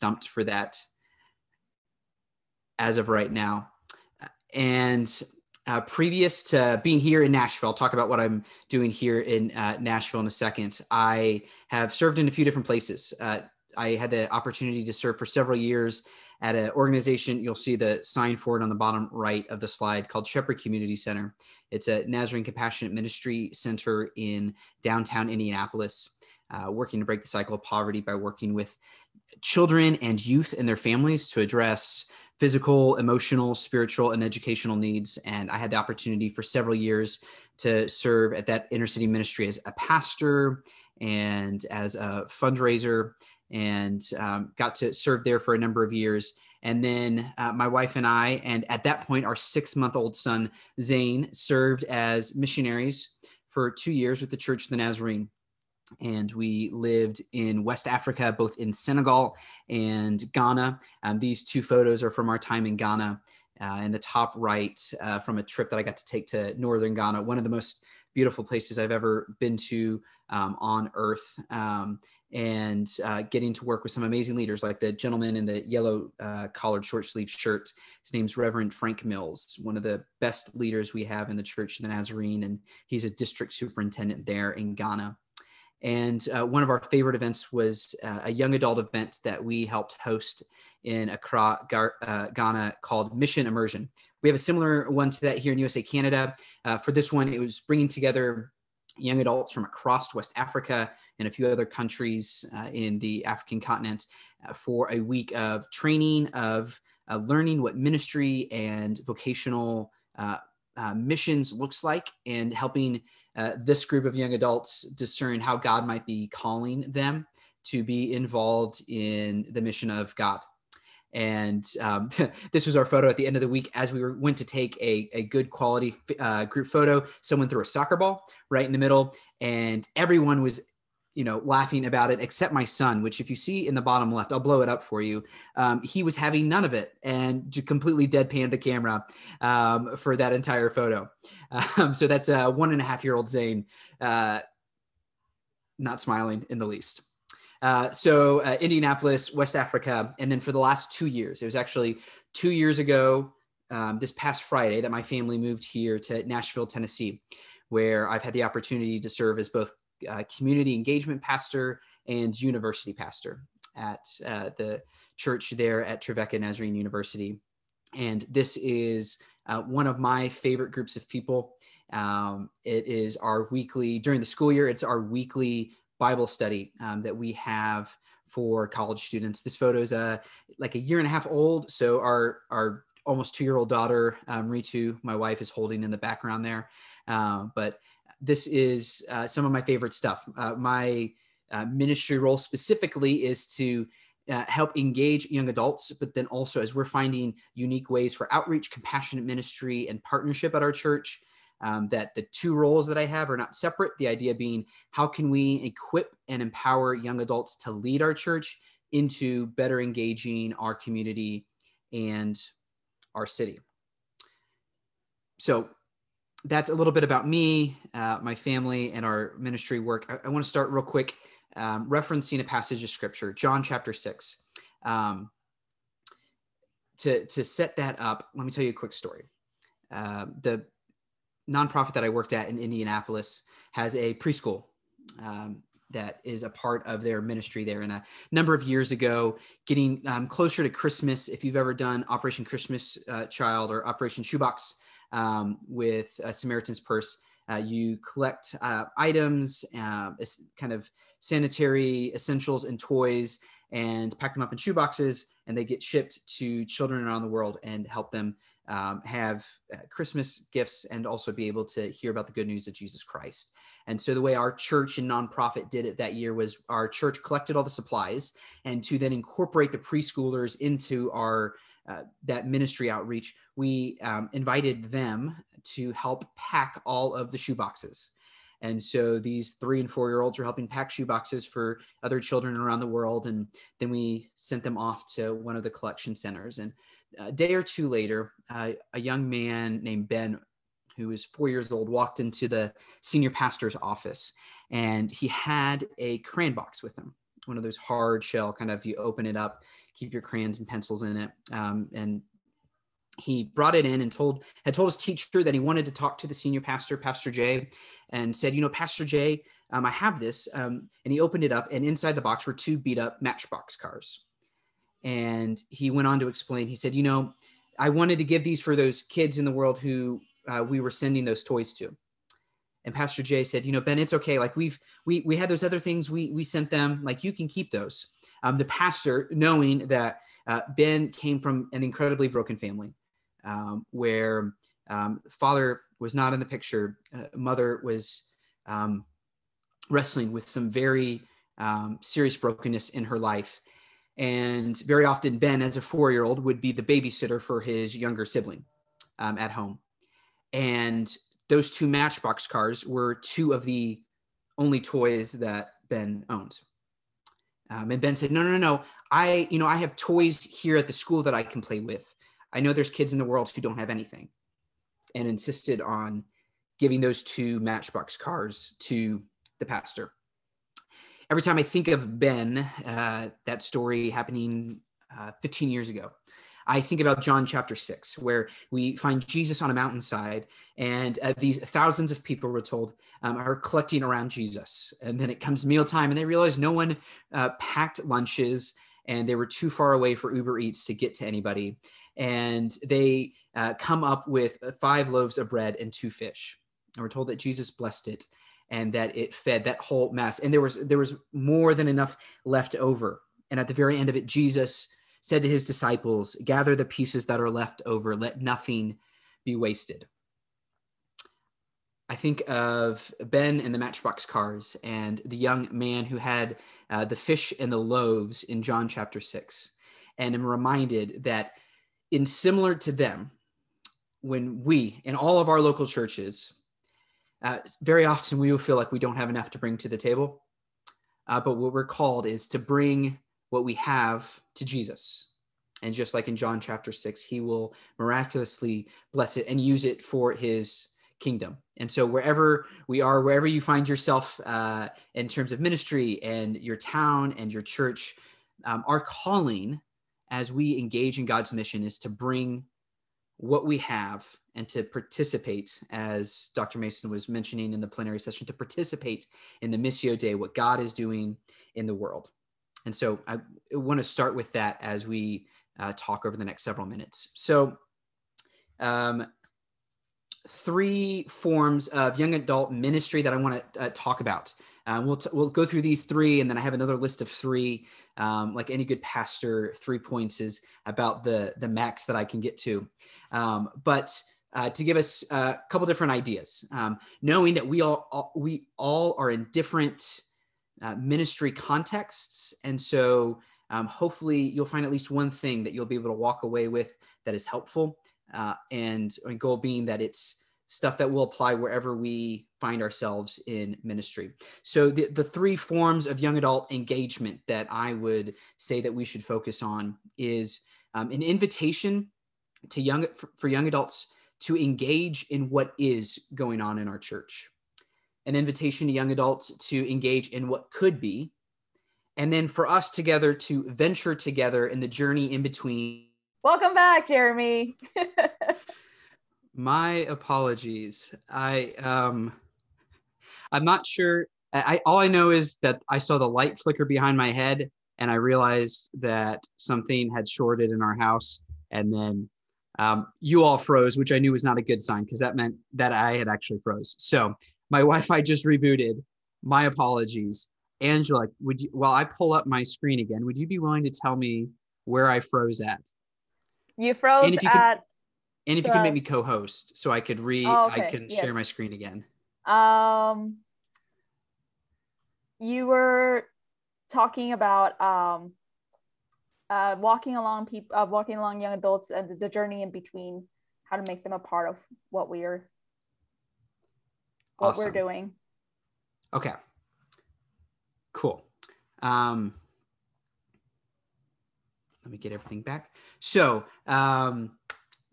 stumped for that as of right now. And uh, previous to being here in Nashville, I'll talk about what I'm doing here in uh, Nashville in a second. I have served in a few different places. Uh, I had the opportunity to serve for several years at an organization. You'll see the sign for it on the bottom right of the slide called Shepherd Community Center. It's a Nazarene Compassionate Ministry Center in downtown Indianapolis, uh, working to break the cycle of poverty by working with children and youth and their families to address physical, emotional, spiritual, and educational needs. And I had the opportunity for several years to serve at that inner city ministry as a pastor and as a fundraiser and um, got to serve there for a number of years. And then uh, my wife and I, and at that point, our six month old son, Zane, served as missionaries for two years with the Church of the Nazarene. And we lived in West Africa, both in Senegal and Ghana. Um, these two photos are from our time in Ghana. Uh, in the top right, uh, from a trip that I got to take to northern Ghana, one of the most beautiful places I've ever been to um, on earth. Um, and uh, getting to work with some amazing leaders like the gentleman in the yellow uh, collared short sleeve shirt. His name's Reverend Frank Mills, one of the best leaders we have in the Church of the Nazarene, and he's a district superintendent there in Ghana. And uh, one of our favorite events was uh, a young adult event that we helped host in Accra, uh, Ghana called Mission Immersion. We have a similar one to that here in USA, Canada. Uh, for this one, it was bringing together young adults from across West Africa and a few other countries uh, in the African continent uh, for a week of training, of learning what ministry and vocational missions looks like, and helping uh, this group of young adults discern how God might be calling them to be involved in the mission of God. And um, this was our photo at the end of the week as we were, went to take a, a good quality uh, group photo. Someone threw a soccer ball right in the middle, and everyone was you know laughing about it except my son which if you see in the bottom left i'll blow it up for you. Um, he was having none of it and completely deadpan the camera um, for that entire photo. Um, so that's a one and a half year old zane uh, not smiling in the least. Uh, so uh, Indianapolis, West Africa, and then for the last two years, it was actually two years ago, um, this past Friday, that my family moved here to Nashville, Tennessee, where I've had the opportunity to serve as both uh, community engagement pastor and university pastor at uh, the church there at Trevecca Nazarene University. And this is uh, one of my favorite groups of people. Um, it is our weekly, during the school year, it's our weekly Bible study um, that we have for college students. This photo is uh, like a year and a half old. So our, our almost two year old daughter, um, Ritu, my wife, is holding in the background there. Uh, but this is uh, some of my favorite stuff. Uh, my uh, ministry role specifically is to uh, help engage young adults, but then also as we're finding unique ways for outreach, compassionate ministry, and partnership at our church, um, that the two roles that I have are not separate. The idea being, how can we equip and empower young adults to lead our church into better engaging our community and our city? So that's a little bit about me, uh, my family, and our ministry work. I, I want to start real quick um, referencing a passage of scripture, John chapter 6. Um, to, to set that up, let me tell you a quick story. Uh, the nonprofit that I worked at in Indianapolis has a preschool um, that is a part of their ministry there. And a number of years ago, getting um, closer to Christmas, if you've ever done Operation Christmas uh, Child or Operation Shoebox um, with a Samaritan's Purse, uh, you collect uh, items, uh, kind of sanitary essentials and toys, and pack them up in shoeboxes, and they get shipped to children around the world and help them um, have uh, Christmas gifts and also be able to hear about the good news of Jesus Christ. And so the way our church and nonprofit did it that year was our church collected all the supplies and to then incorporate the preschoolers into our uh, that ministry outreach, we um, invited them to help pack all of the shoe boxes. And so these three and four year olds were helping pack shoe boxes for other children around the world. And then we sent them off to one of the collection centers. And a day or two later, uh, a young man named Ben, who was four years old, walked into the senior pastor's office and he had a crayon box with him one of those hard shell kind of you open it up, keep your crayons and pencils in it. Um, and he brought it in and told had told his teacher that he wanted to talk to the senior pastor, Pastor Jay, and said, you know, Pastor Jay, um, I have this. Um, and he opened it up, and inside the box were two beat up Matchbox cars. And he went on to explain. He said, you know, I wanted to give these for those kids in the world who uh, we were sending those toys to. And Pastor Jay said, you know, Ben, it's okay. Like we've we we had those other things we we sent them. Like you can keep those. Um, the pastor, knowing that uh, Ben came from an incredibly broken family, um, where um, father was not in the picture, uh, mother was um, wrestling with some very um, serious brokenness in her life, and very often, Ben, as a four year old, would be the babysitter for his younger sibling um, at home. And those two Matchbox cars were two of the only toys that Ben owned. Um, and Ben said, No, no, no, no. I, you know, I have toys here at the school that I can play with. I know there's kids in the world who don't have anything. And insisted on giving those two Matchbox cars to the pastor every time I think of Ben, uh, that story happening uh, 15 years ago, I think about John chapter 6, where we find Jesus on a mountainside, and uh, these thousands of people, we're told, um, are collecting around Jesus. And then it comes mealtime, and they realize no one uh, packed lunches, and they were too far away for Uber Eats to get to anybody. And they uh, come up with five loaves of bread and two fish. And we're told that Jesus blessed it and that it fed that whole mess and there was there was more than enough left over and at the very end of it jesus said to his disciples gather the pieces that are left over let nothing be wasted i think of ben and the matchbox cars and the young man who had uh, the fish and the loaves in john chapter 6 and am reminded that in similar to them when we in all of our local churches uh, very often we will feel like we don't have enough to bring to the table. Uh, but what we're called is to bring what we have to Jesus. And just like in John chapter six, he will miraculously bless it and use it for his kingdom. And so, wherever we are, wherever you find yourself uh, in terms of ministry and your town and your church, um, our calling as we engage in God's mission is to bring what we have and to participate, as Dr. Mason was mentioning in the plenary session, to participate in the Missio Dei, what God is doing in the world. And so I want to start with that as we uh, talk over the next several minutes. So, um, three forms of young adult ministry that I want to uh, talk about. Uh, we'll, t- we'll go through these three, and then I have another list of three. Um, like any good pastor, three points is about the the max that I can get to. Um, but uh, to give us a couple different ideas, um, knowing that we all, all, we all are in different uh, ministry contexts, and so um, hopefully you'll find at least one thing that you'll be able to walk away with that is helpful. Uh, and my goal being that it's stuff that will apply wherever we find ourselves in ministry. So the, the three forms of young adult engagement that I would say that we should focus on is um, an invitation to young for, for young adults to engage in what is going on in our church, an invitation to young adults to engage in what could be, and then for us together to venture together in the journey in between. Welcome back, Jeremy. My apologies. I um I'm not sure I all I know is that I saw the light flicker behind my head and I realized that something had shorted in our house and then um, you all froze, which I knew was not a good sign because that meant that I had actually froze. So my Wi-Fi just rebooted. My apologies. Angela, would you, while I pull up my screen again, would you be willing to tell me where I froze at? You froze and if you at. Could, and if the, you can make me co-host, so I could read, oh, okay. I can yes. share my screen again. Um, you were talking about um uh, walking along people, uh, walking along young adults, and the journey in between, how to make them a part of what we are, what awesome. we're doing. Okay. Cool. Um, let me get everything back. So, um,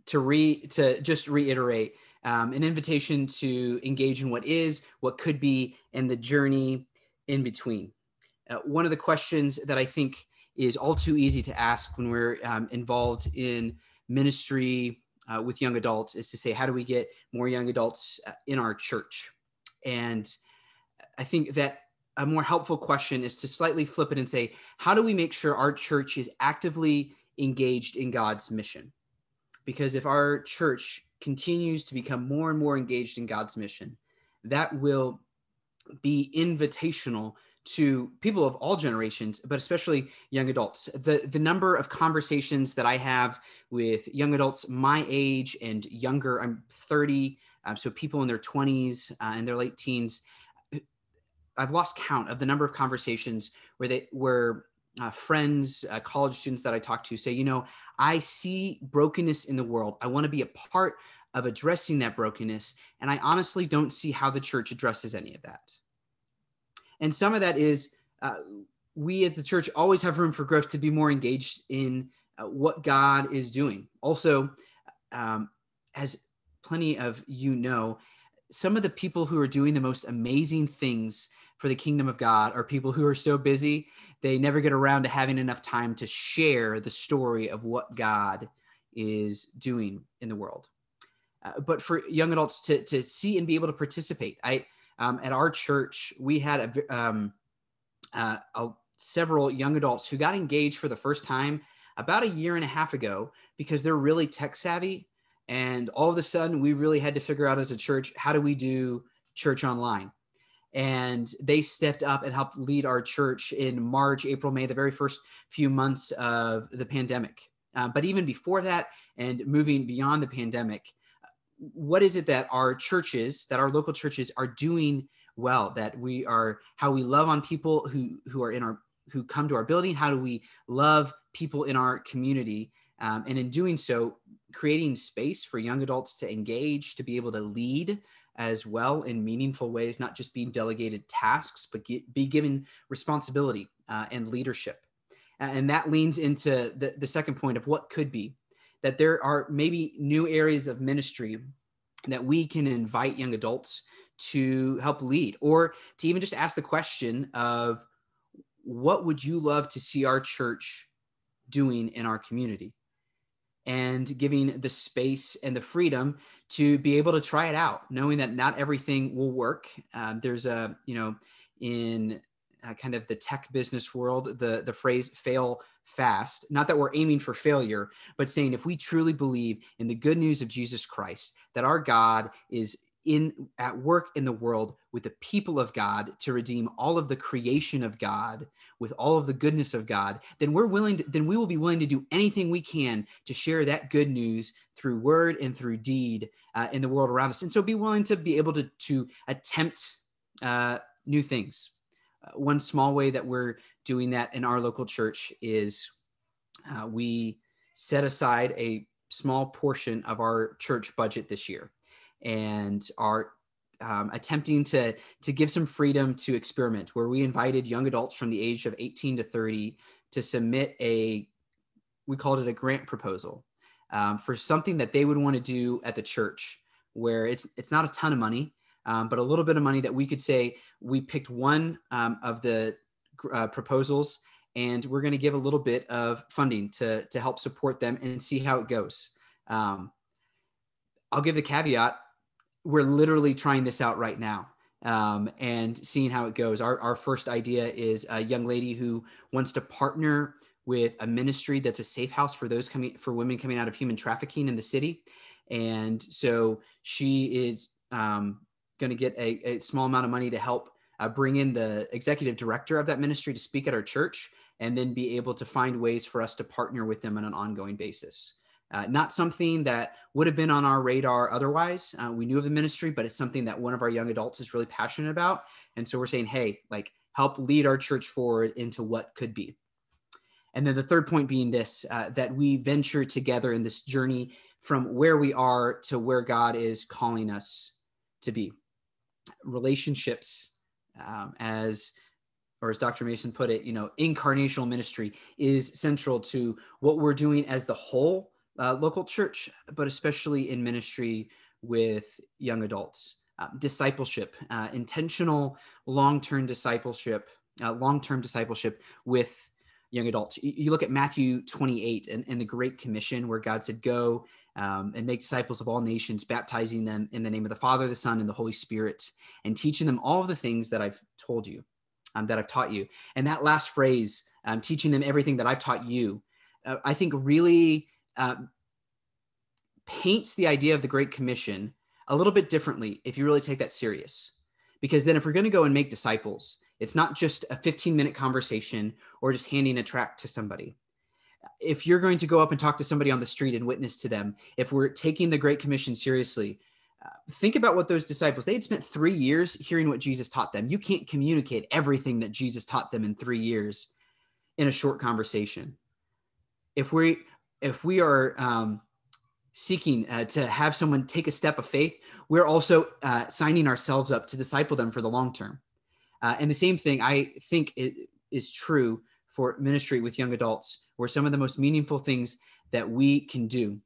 to re to just reiterate, um, an invitation to engage in what is, what could be, and the journey in between. uh, one of the questions that I think is all too easy to ask when we're um, involved in ministry uh, with young adults is to say, how do we get more young adults uh, in our church? And I think that a more helpful question is to slightly flip it and say, how do we make sure our church is actively engaged in God's mission? Because if our church continues to become more and more engaged in God's mission, that will be invitational to people of all generations, but especially young adults. The, the number of conversations that I have with young adults my age and younger, I'm 30, um, so people in their 20s uh, and their late teens, I've lost count of the number of conversations where they where uh, friends, uh, college students that I talk to say, you know, I see brokenness in the world. I want to be a part of addressing that brokenness, and I honestly don't see how the church addresses any of that. And some of that is uh, we as the church always have room for growth to be more engaged in uh, what God is doing. Also, um, as plenty of you know, some of the people who are doing the most amazing things for the kingdom of God are people who are so busy they never get around to having enough time to share the story of what God is doing in the world. Uh, but for young adults to, to see and be able to participate, I um, at our church, we had a, um, uh, a, several young adults who got engaged for the first time about a year and a half ago because they're really tech savvy. And all of a sudden, we really had to figure out as a church how do we do church online? And they stepped up and helped lead our church in March, April, May, the very first few months of the pandemic. Uh, but even before that, and moving beyond the pandemic, what is it that our churches that our local churches are doing well that we are how we love on people who who are in our who come to our building how do we love people in our community? Um, and in doing so creating space for young adults to engage to be able to lead as well in meaningful ways not just being delegated tasks but get, be given responsibility uh, and leadership. And that leans into the, the second point of what could be that there are maybe new areas of ministry that we can invite young adults to help lead or to even just ask the question of what would you love to see our church doing in our community? And giving the space and the freedom to be able to try it out knowing that not everything will work. Um, there's a you know in uh, kind of the tech business world the the phrase fail fast not that we're aiming for failure but saying if we truly believe in the good news of jesus christ that our god is in at work in the world with the people of god to redeem all of the creation of god with all of the goodness of god then we're willing to, then we will be willing to do anything we can to share that good news through word and through deed uh, in the world around us. And so be willing to be able to to attempt uh, new things one small way that we're doing that in our local church is uh, we set aside a small portion of our church budget this year and are um, attempting to to give some freedom to experiment where we invited young adults from the age of 18 to 30 to submit a we called it a grant proposal um, for something that they would want to do at the church where it's it's not a ton of money um, but a little bit of money that we could say we picked one um, of the uh, proposals and we're going to give a little bit of funding to, to help support them and see how it goes. Um, I'll give the caveat we're literally trying this out right now um, and seeing how it goes. Our, our first idea is a young lady who wants to partner with a ministry that's a safe house for those coming for women coming out of human trafficking in the city. And so she is um, going to get a, a, small amount of money to help uh, bring in the executive director of that ministry to speak at our church and then be able to find ways for us to partner with them on an ongoing basis. Uh, not something that would have been on our radar otherwise. Uh, we knew of the ministry, but it's something that one of our young adults is really passionate about. And so we're saying, hey, like help lead our church forward into what could be. And then the third point being this uh, that we venture together in this journey from where we are to where God is calling us to be relationships um, as or as Dr. Mason put it, you know, incarnational ministry is central to what we're doing as the whole uh, local church, but especially in ministry with young adults. Uh, discipleship, uh, intentional long term discipleship uh, long-term discipleship with young adults. You, look at Matthew 28 and, and, the Great Commission, where God said, Go um, and make disciples of all nations, baptizing them in the name of the Father, the Son, and the Holy Spirit, and teaching them all of the things that I've told you, um, that I've taught you. And that last phrase, um, teaching them everything that I've taught you, uh, I think really uh, paints the idea of the Great Commission a little bit differently if you really take that serious. Because then, if we're going to go and make disciples, it's not just a 15 minute conversation or just handing a tract to somebody. If you're going to go up and talk to somebody on the street and witness to them, if we're taking the Great Commission seriously, uh, think about what those disciples they had spent three years hearing what jesus taught them. You can't communicate everything that jesus taught them in three years in a short conversation. If we if we are um, seeking uh, to have someone take a step of faith we're also uh, signing ourselves up to disciple them for the long term uh, and the same thing I think it is true for ministry with young adults, where some of the most meaningful things that we can do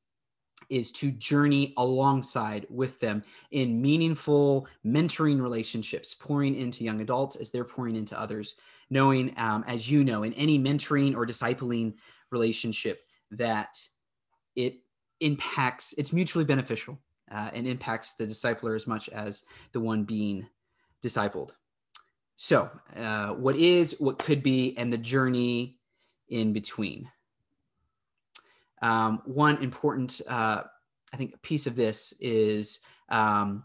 is to journey alongside with them in meaningful mentoring relationships, pouring into young adults as they're pouring into others, knowing, um, as you know, in any mentoring or discipling relationship, that it impacts, it's mutually beneficial uh, and impacts the discipler as much as the one being discipled. So, uh, what is, what could be, and the journey in between. Um, one important, uh, I think, piece of this is um,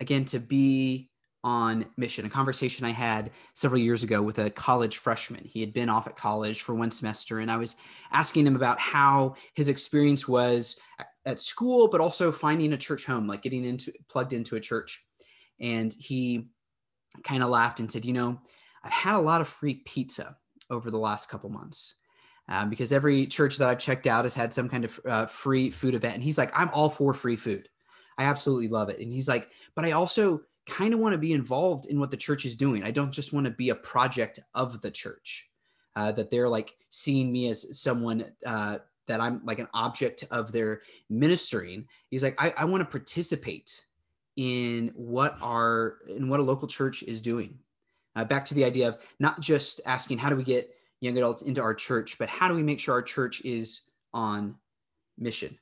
again to be on mission. A conversation I had several years ago with a college freshman. He had been off at college for one semester, and I was asking him about how his experience was at school, but also finding a church home, like getting into plugged into a church. And he kind of laughed and said, You know, I've had a lot of free pizza over the last couple months. Um, because every church that I've checked out has had some kind of uh, free food event. And he's like, I'm all for free food. I absolutely love it. And he's like, but I also kind of want to be involved in what the church is doing. I don't just want to be a project of the church, uh, that they're like seeing me as someone uh, that I'm like an object of their ministering. He's like, I, I want to participate in what our in what a local church is doing. Uh, back to the idea of not just asking how do we get young adults into our church, but how do we make sure our church is on mission?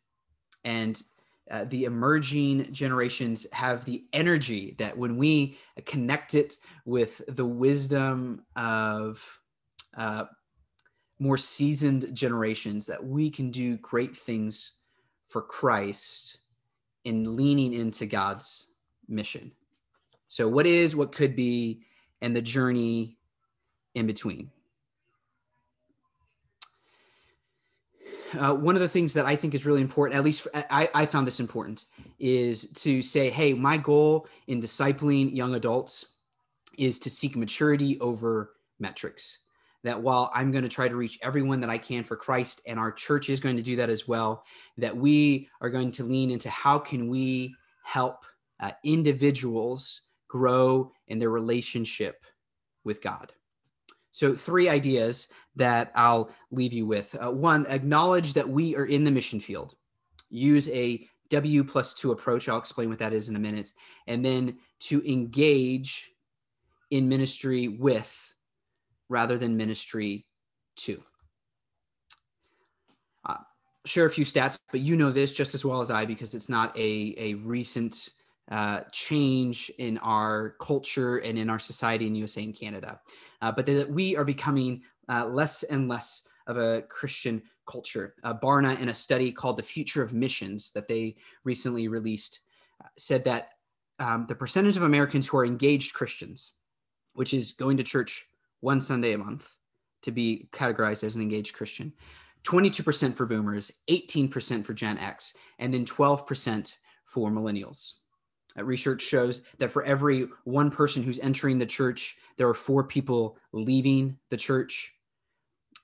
And uh, the emerging generations have the energy that when we connect it with the wisdom of uh, more seasoned generations, that we can do great things for Christ in leaning into God's mission. So, what is, what could be, and the journey in between. Uh, one of the things that I think is really important, at least for, I, I found this important, is to say, hey, my goal in discipling young adults is to seek maturity over metrics that while I'm going to try to reach everyone that I can for Christ, and our church is going to do that as well, that we are going to lean into how can we help uh, individuals grow in their relationship with God. So, three ideas that I'll leave you with. Uh, one, acknowledge that we are in the mission field. Use a W plus two approach. I'll explain what that is in a minute. And then to engage in ministry with rather than ministry to. Uh, share a few stats, but you know this just as well as I because it's not a, a recent uh, change in our culture and in our society in USA and Canada. Uh, but that we are becoming uh, less and less of a Christian culture. Uh, Barna, in a study called The Future of Missions that they recently released, said that um, the percentage of Americans who are engaged Christians, which is going to church one Sunday a month to be categorized as an engaged Christian. 22% for boomers, 18% for Gen X, and then 12% for millennials. Research shows that for every one person who's entering the church, there are four people leaving the church.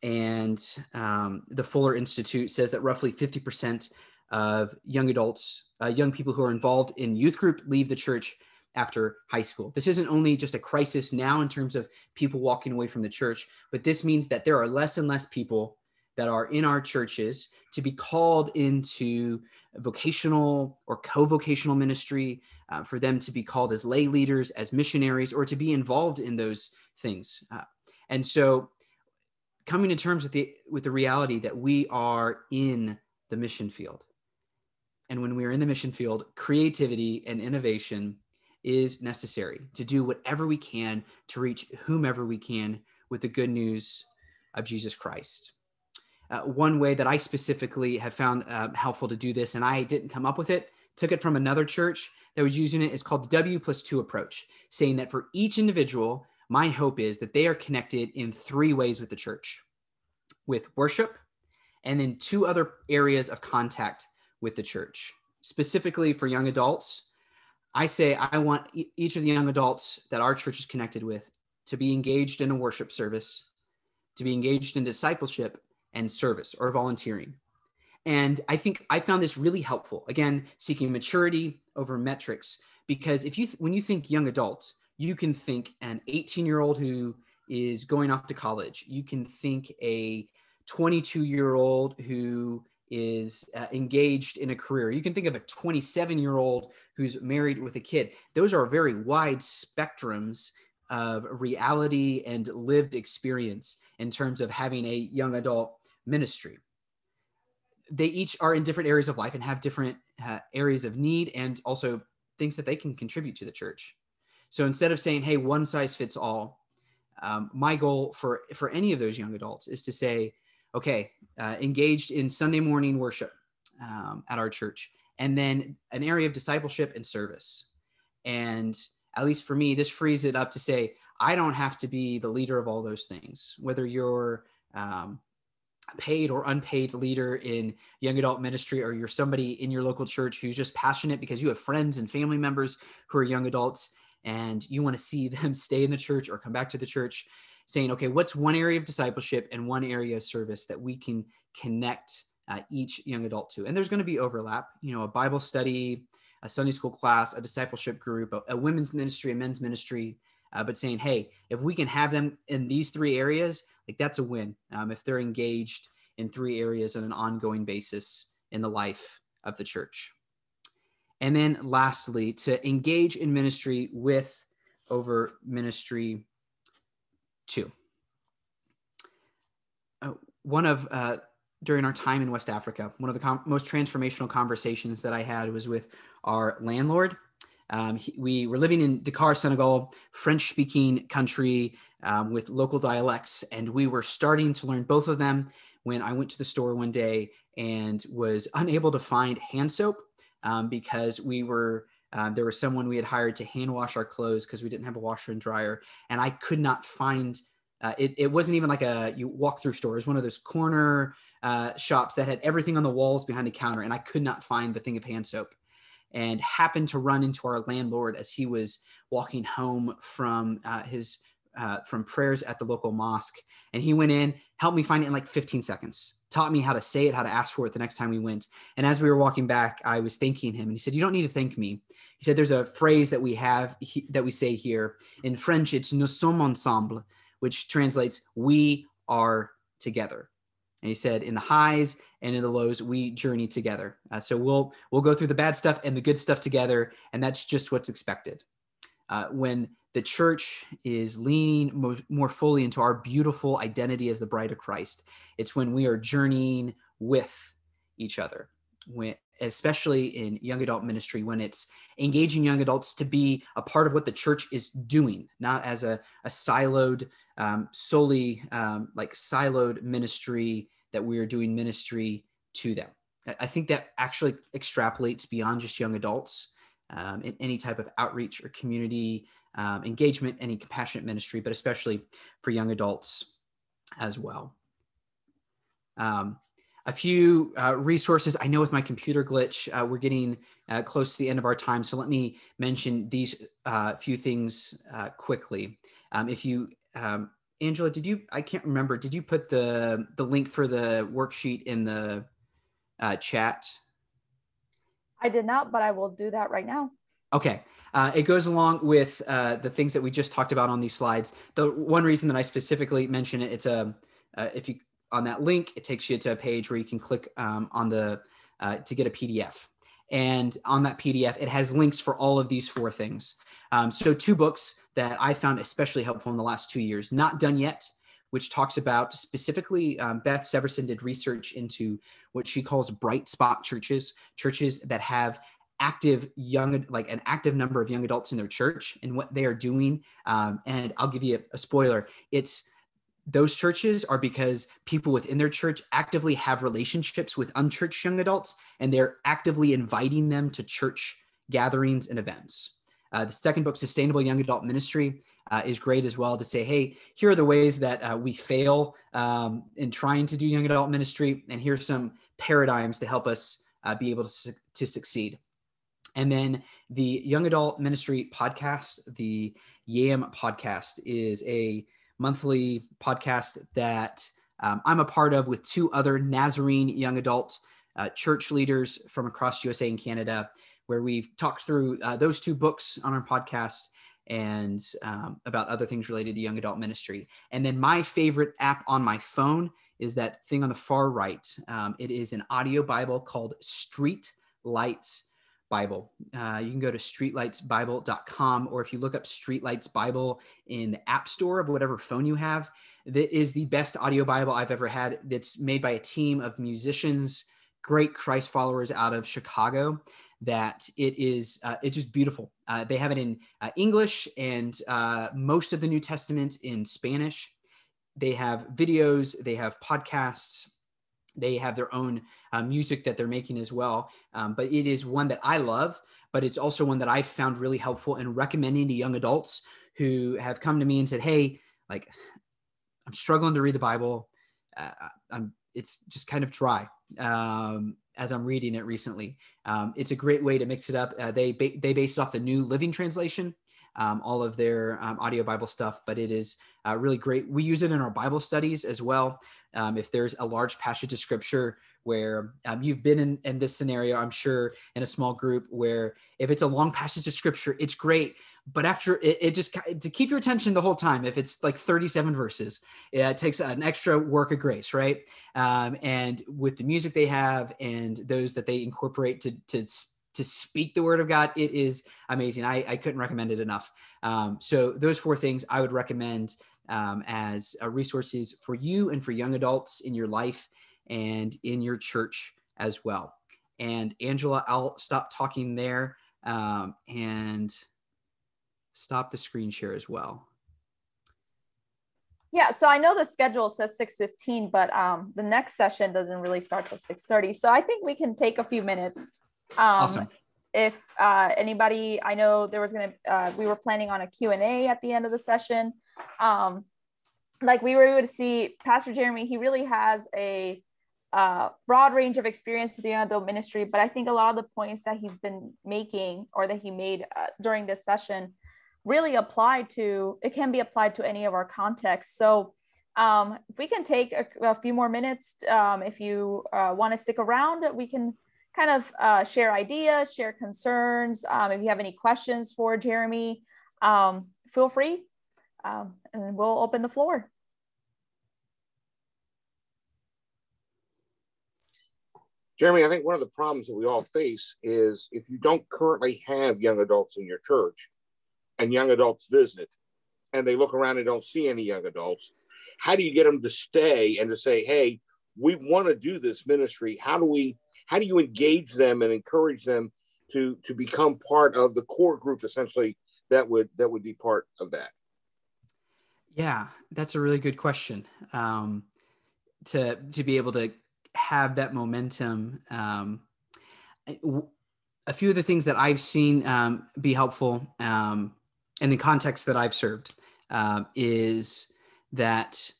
And um, the Fuller Institute says that roughly 50% of young adults, uh, young people who are involved in youth group, leave the church after high school. This isn't only just a crisis now in terms of people walking away from the church, but this means that there are less and less people that are in our churches to be called into vocational or co-vocational ministry uh, for them to be called as lay leaders as missionaries or to be involved in those things uh, And so coming to terms with the with the reality that we are in the mission field. And when we are in the mission field, creativity and innovation is necessary to do whatever we can to reach whomever we can with the good news of Jesus Christ. Uh, one way that I specifically have found uh, helpful to do this, and I didn't come up with it, took it from another church that was using it, is called the W plus two approach, saying that for each individual, my hope is that they are connected in three ways with the church with worship, and then two other areas of contact with the church. Specifically for young adults, I say I want each of the young adults that our church is connected with to be engaged in a worship service, to be engaged in discipleship and service or volunteering. And I think I found this really helpful. Again, seeking maturity over metrics, because if you th- when you think young adults, you can think an 18 year old who is going off to college. You can think a 22 year old who is uh, engaged in a career. You can think of a 27 year old who's married with a kid. Those are very wide spectrums of reality and lived experience in terms of having a young adult ministry. They each are in different areas of life and have different uh, areas of need and also things that they can contribute to the church. So instead of saying, hey, one size fits all, um, my goal for, for any of those young adults is to say, okay, uh, engaged in Sunday morning worship um, at our church, and then an area of discipleship and service. And at least for me, this frees it up to say, I don't have to be the leader of all those things, whether you're um, paid or unpaid leader in young adult ministry, or you're somebody in your local church who's just passionate because you have friends and family members who are young adults and you want to see them stay in the church or come back to the church, saying, okay, what's one area of discipleship and one area of service that we can connect uh, each young adult to? And there's going to be overlap, you know, a Bible study, a Sunday school class, a discipleship group, a, a women's ministry, a men's ministry, uh, but saying, hey, if we can have them in these three areas, like that's a win. Um, if they're engaged in three areas on an ongoing basis in the life of the church. And then lastly, to engage in ministry with over ministry two. Uh, one of, uh, during our time in West Africa, one of the com- most transformational conversations that I had was with our landlord. Um, he, we were living in Dakar, Senegal, French speaking country um, with local dialects, and we were starting to learn both of them when I went to the store one day and was unable to find hand soap um, because we were um, there was someone we had hired to hand wash our clothes because we didn't have a washer and dryer, and I could not find. Uh, it, it wasn't even like a you walk through store. It was one of those corner uh, shops that had everything on the walls behind the counter, and I could not find the thing of hand soap. And happened to run into our landlord as he was walking home from uh, his uh, from prayers at the local mosque, and he went in, helped me find it in like 15 seconds taught me how to say it, how to ask for it the next time we went. And as we were walking back, I was thanking him, and he said, "You don't need to thank me." He said, "There's a phrase that we have he, that we say here in French. It's nous sommes ensemble, which translates we are together." And he said, "In the highs and in the lows, we journey together. Uh, so we'll we'll go through the bad stuff and the good stuff together, and that's just what's expected." Uh, when the church is leaning more fully into our beautiful identity as the bride of Christ. It's when we are journeying with each other, when, especially in young adult ministry, when it's engaging young adults to be a part of what the church is doing, not as a, a siloed, um, solely um, like siloed ministry that we are doing ministry to them. I think that actually extrapolates beyond just young adults um, in any type of outreach or community um, engagement, any compassionate ministry, but especially for young adults as well. Um, a few uh, resources. I know with my computer glitch, uh, we're getting uh, close to the end of our time. So let me mention these uh, few things uh, quickly. Um, if you, um, Angela, did you, I can't remember, did you put the, the link for the worksheet in the uh, chat? I did not, but I will do that right now. Okay. Uh, it goes along with uh, the things that we just talked about on these slides. The one reason that I specifically mention it, it's a uh, if you on that link, it takes you to a page where you can click um, on the uh, to get a PDF. And on that PDF, it has links for all of these four things. Um, so, two books that I found especially helpful in the last two years Not Done Yet, which talks about specifically, um, Beth Seversen did research into what she calls bright spot churches, churches that have active young like an active number of young adults in their church and what they are doing um, and i'll give you a, a spoiler it's those churches are because people within their church actively have relationships with unchurched young adults and they're actively inviting them to church gatherings and events. Uh, the second book, Sustainable Young Adult Ministry, uh, is great as well to say, hey, here are the ways that uh, we fail um, in trying to do young adult ministry, and here's some paradigms to help us uh, be able to, su- to succeed. And then the Young Adult Ministry podcast, the YAM podcast, is a monthly podcast that um, I'm a part of with two other Nazarene young adult uh, church leaders from across USA and Canada, where we've talked through uh, those two books on our podcast and um, about other things related to young adult ministry. And then my favorite app on my phone is that thing on the far right. Um, it is an audio Bible called Street Lights Bible. Uh, you can go to streetlightsbible.com, or if you look up Streetlights Bible in the App Store of whatever phone you have, that is the best audio Bible I've ever had. That's made by a team of musicians, great Christ followers out of Chicago. That it is, uh, it's just beautiful. Uh, they have it in uh, English and uh, most of the New Testament in Spanish. They have videos, they have podcasts, they have their own uh, music that they're making as well. Um, but it is one that I love, but it's also one that I've found really helpful in recommending to young adults who have come to me and said, Hey, like, I'm struggling to read the Bible. Uh, I'm, it's just kind of dry um, as I'm reading it recently. Um, it's a great way to mix it up. Uh, they, ba- they based off the New Living Translation. Um, all of their um, audio Bible stuff, but it is uh, really great. We use it in our Bible studies as well. Um, if there's a large passage of scripture where um, you've been in, in this scenario, I'm sure in a small group where if it's a long passage of scripture, it's great. But after it, it just to keep your attention the whole time, if it's like 37 verses, it takes an extra work of grace, right? Um, and with the music they have and those that they incorporate to, to to speak the word of God, it is amazing. I, I couldn't recommend it enough. Um, so those four things I would recommend um, as uh, resources for you and for young adults in your life and in your church as well. And Angela, I'll stop talking there um, and stop the screen share as well. Yeah, so I know the schedule says 6:15, but um, the next session doesn't really start till 6:30. So I think we can take a few minutes. Um, awesome. If uh, anybody, I know there was gonna, uh, we were planning on a Q and A at the end of the session. Um, like we were able to see Pastor Jeremy, he really has a uh, broad range of experience with the young adult ministry, but I think a lot of the points that he's been making or that he made uh, during this session really apply to, it can be applied to any of our contexts. So um, if we can take a, a few more minutes, um, if you uh, want to stick around, we can kind of uh, share ideas, share concerns. Um, if you have any questions for Jeremy, um, feel free um, and we'll open the floor. Jeremy, I think one of the problems that we all face is if you don't currently have young adults in your church and young adults visit and they look around and don't see any young adults, how do you get them to stay and to say, hey, we want to do this ministry? How do we how do you engage them and encourage them to to become part of the core group essentially that would that would be part of that? Yeah, that's a really good question. Um, to to be able to have that momentum. Um, a few of the things that I've seen um, be helpful um, in the context that I've served uh, is that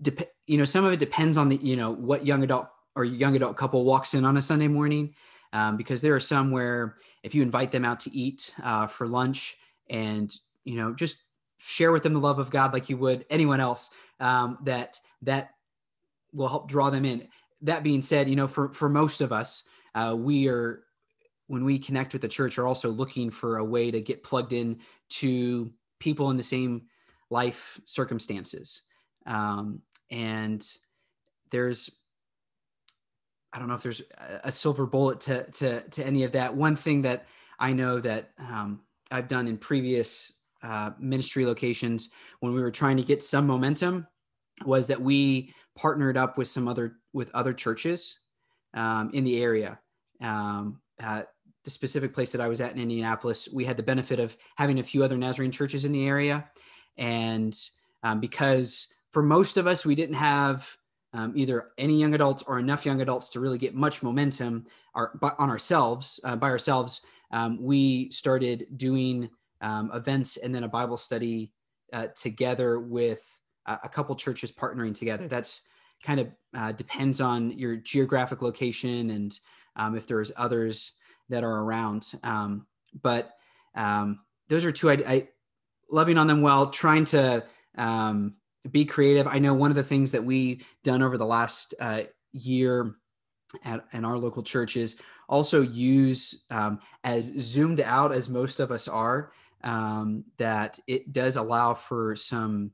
dep- you know some of it depends on the you know what young adult or young adult couple walks in on a Sunday morning um, because there are some where if you invite them out to eat uh, for lunch and you know just share with them the love of God like you would anyone else um, that that will help draw them in. That being said, you know, for for most of us, uh, we are when we connect with the church are also looking for a way to get plugged in to people in the same life circumstances um, and there's I don't know if there's a silver bullet to to to any of that. One thing that I know that um, I've done in previous uh, ministry locations when we were trying to get some momentum was that we partnered up with some other with other churches um, in the area. Um, the specific place that I was at in Indianapolis, we had the benefit of having a few other Nazarene churches in the area, and um, because for most of us we didn't have um, either any young adults or enough young adults to really get much momentum our, on ourselves uh, by ourselves, um, we started doing um, events and then a Bible study uh, together with a, a couple churches partnering together. That's kind of uh, depends on your geographic location and um, if there's others that are around. Um, but um, those are two I, I, loving on them well, trying to um, be creative. I know one of the things that we done over the last uh, year at in our local churches also use um, as zoomed out as most of us are um, that it does allow for some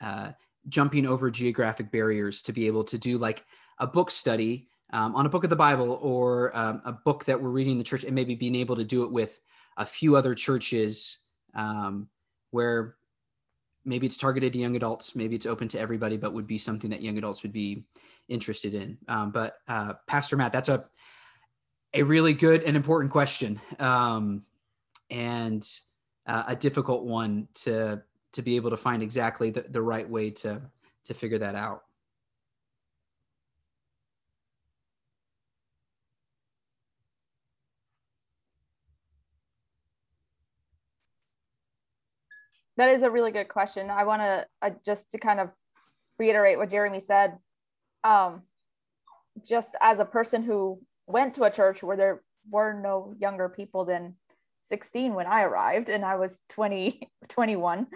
uh, jumping over geographic barriers to be able to do like a book study um, on a book of the Bible or um, a book that we're reading in the church, and maybe being able to do it with a few other churches um, where maybe it's targeted to young adults, maybe it's open to everybody, but would be something that young adults would be interested in. Um, but uh, Pastor Matt, that's a a really good and important question, um, and uh, a difficult one to to be able to find exactly the, the right way to to figure that out. That is a really good question. I want to uh, just to kind of reiterate what Jeremy said. Um, just as a person who went to a church where there were no younger people than 16 when I arrived and I was 20, 21.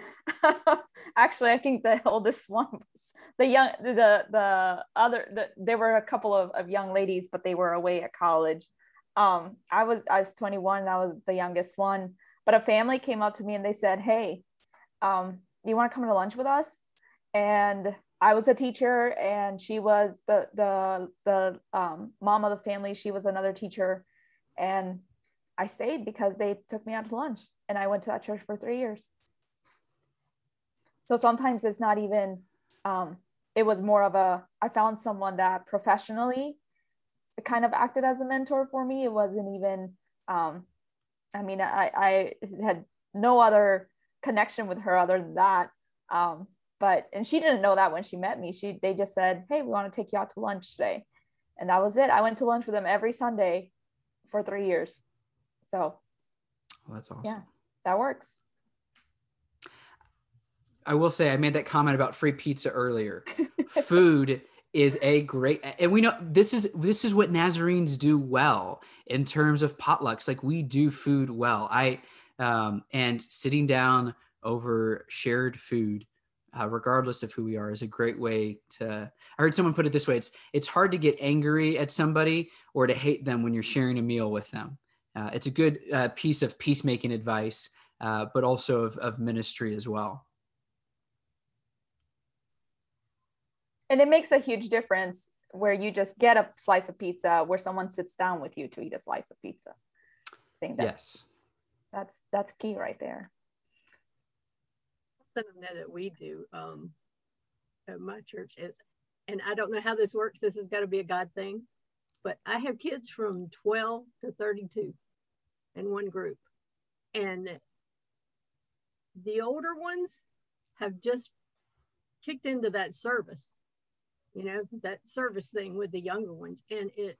Actually, I think the oldest one was the young, the, the other, the, there were a couple of, of young ladies, but they were away at college. Um, I was, I was 21 I was the youngest one, but a family came up to me and they said, Hey, um, you want to come to lunch with us? And I was a teacher and she was the, the, the um, mom of the family. She was another teacher. And I stayed because they took me out to lunch and I went to that church for three years. So sometimes it's not even, um, it was more of a, I found someone that professionally kind of acted as a mentor for me. It wasn't even, um, I mean, I, I had no other connection with her other than that. Um, but, and she didn't know that when she met me, she, they just said, Hey, we want to take you out to lunch today. And that was it. I went to lunch with them every Sunday for three years. So well, that's awesome. Yeah, that works. I will say I made that comment about free pizza earlier. Food is a great and we know this is this is what Nazarenes do well in terms of potlucks. Like we do food well. I um and sitting down over shared food uh, regardless of who we are is a great way to i heard someone put it this way it's it's hard to get angry at somebody or to hate them when you're sharing a meal with them uh, it's a good uh, piece of peacemaking advice, uh, but also of, of ministry as well. And it makes a huge difference where you just get a slice of pizza where someone sits down with you to eat a slice of pizza. I think that's, yes. That's that's key right there. Something I know that we do um, at my church is, and I don't know how this works. This has got to be a God thing, but I have kids from 12 to 32 in one group. And the older ones have just kicked into that service, you know, that service thing with the younger ones. And it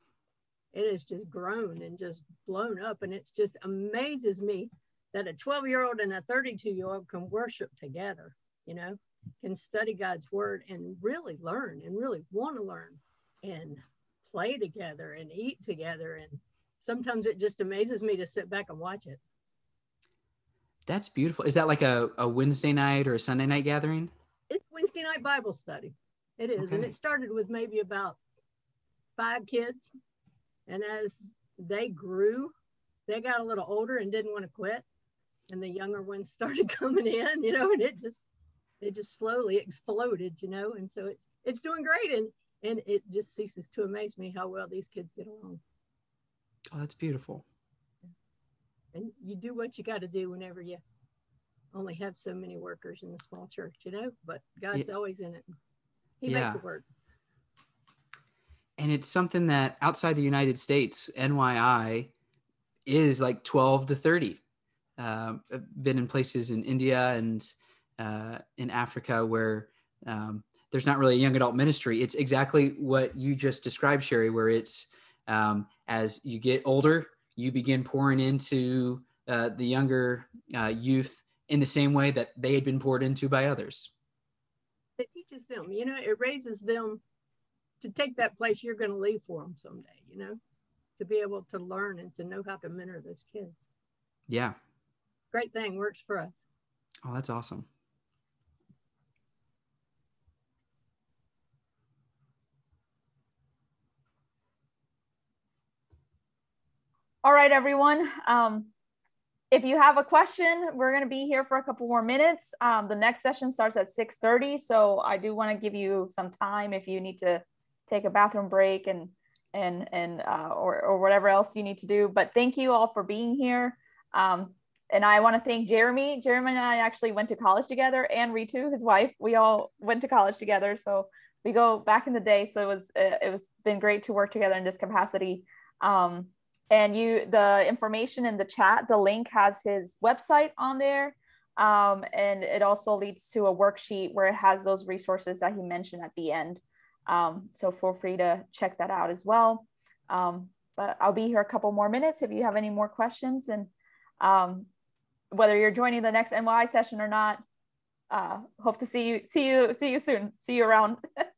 it has just grown and just blown up. And it's just amazes me that a 12 year old and a 32 year old can worship together, you know, can study God's word and really learn and really want to learn and play together and eat together and sometimes it just amazes me to sit back and watch it. That's beautiful. Is that like a, a Wednesday night or a Sunday night gathering? It's Wednesday night Bible study. It is. Okay. And it started with maybe about five kids. And as they grew, they got a little older and didn't want to quit. And the younger ones started coming in, you know, and it just it just slowly exploded, you know. And so it's it's doing great. And And it just ceases to amaze me how well these kids get along. Oh, that's beautiful. And you do what you got to do whenever you only have so many workers in the small church, you know, but God's yeah. always in it. He yeah. makes it work. And it's something that outside the United States, NYI is like 12 to 30. Uh, been in places in India and uh, in Africa where um, there's not really a young adult ministry. It's exactly what you just described, Sherry, where it's um, as you get older, you begin pouring into uh, the younger uh, youth in the same way that they had been poured into by others. It teaches them, you know, it raises them to take that place you're going to leave for them someday, you know, to be able to learn and to know how to mentor those kids. Yeah. Great thing works for us. Oh, that's awesome. All right, everyone. Um, if you have a question, we're going to be here for a couple more minutes. Um, the next session starts at 6.30, so I do want to give you some time if you need to take a bathroom break and and and uh, or, or whatever else you need to do. But thank you all for being here. Um, and I want to thank Jeremy. Jeremy and I actually went to college together, and Ritu, his wife. We all went to college together, so we go back in the day. So it was it was been great to work together in this capacity. Um, and you the information in the chat the link has his website on there um, and it also leads to a worksheet where it has those resources that he mentioned at the end um, so feel free to check that out as well. Um, but i'll be here a couple more minutes if you have any more questions. And um, whether you're joining the next NYI session or not uh, hope to see you see you see you soon. See you around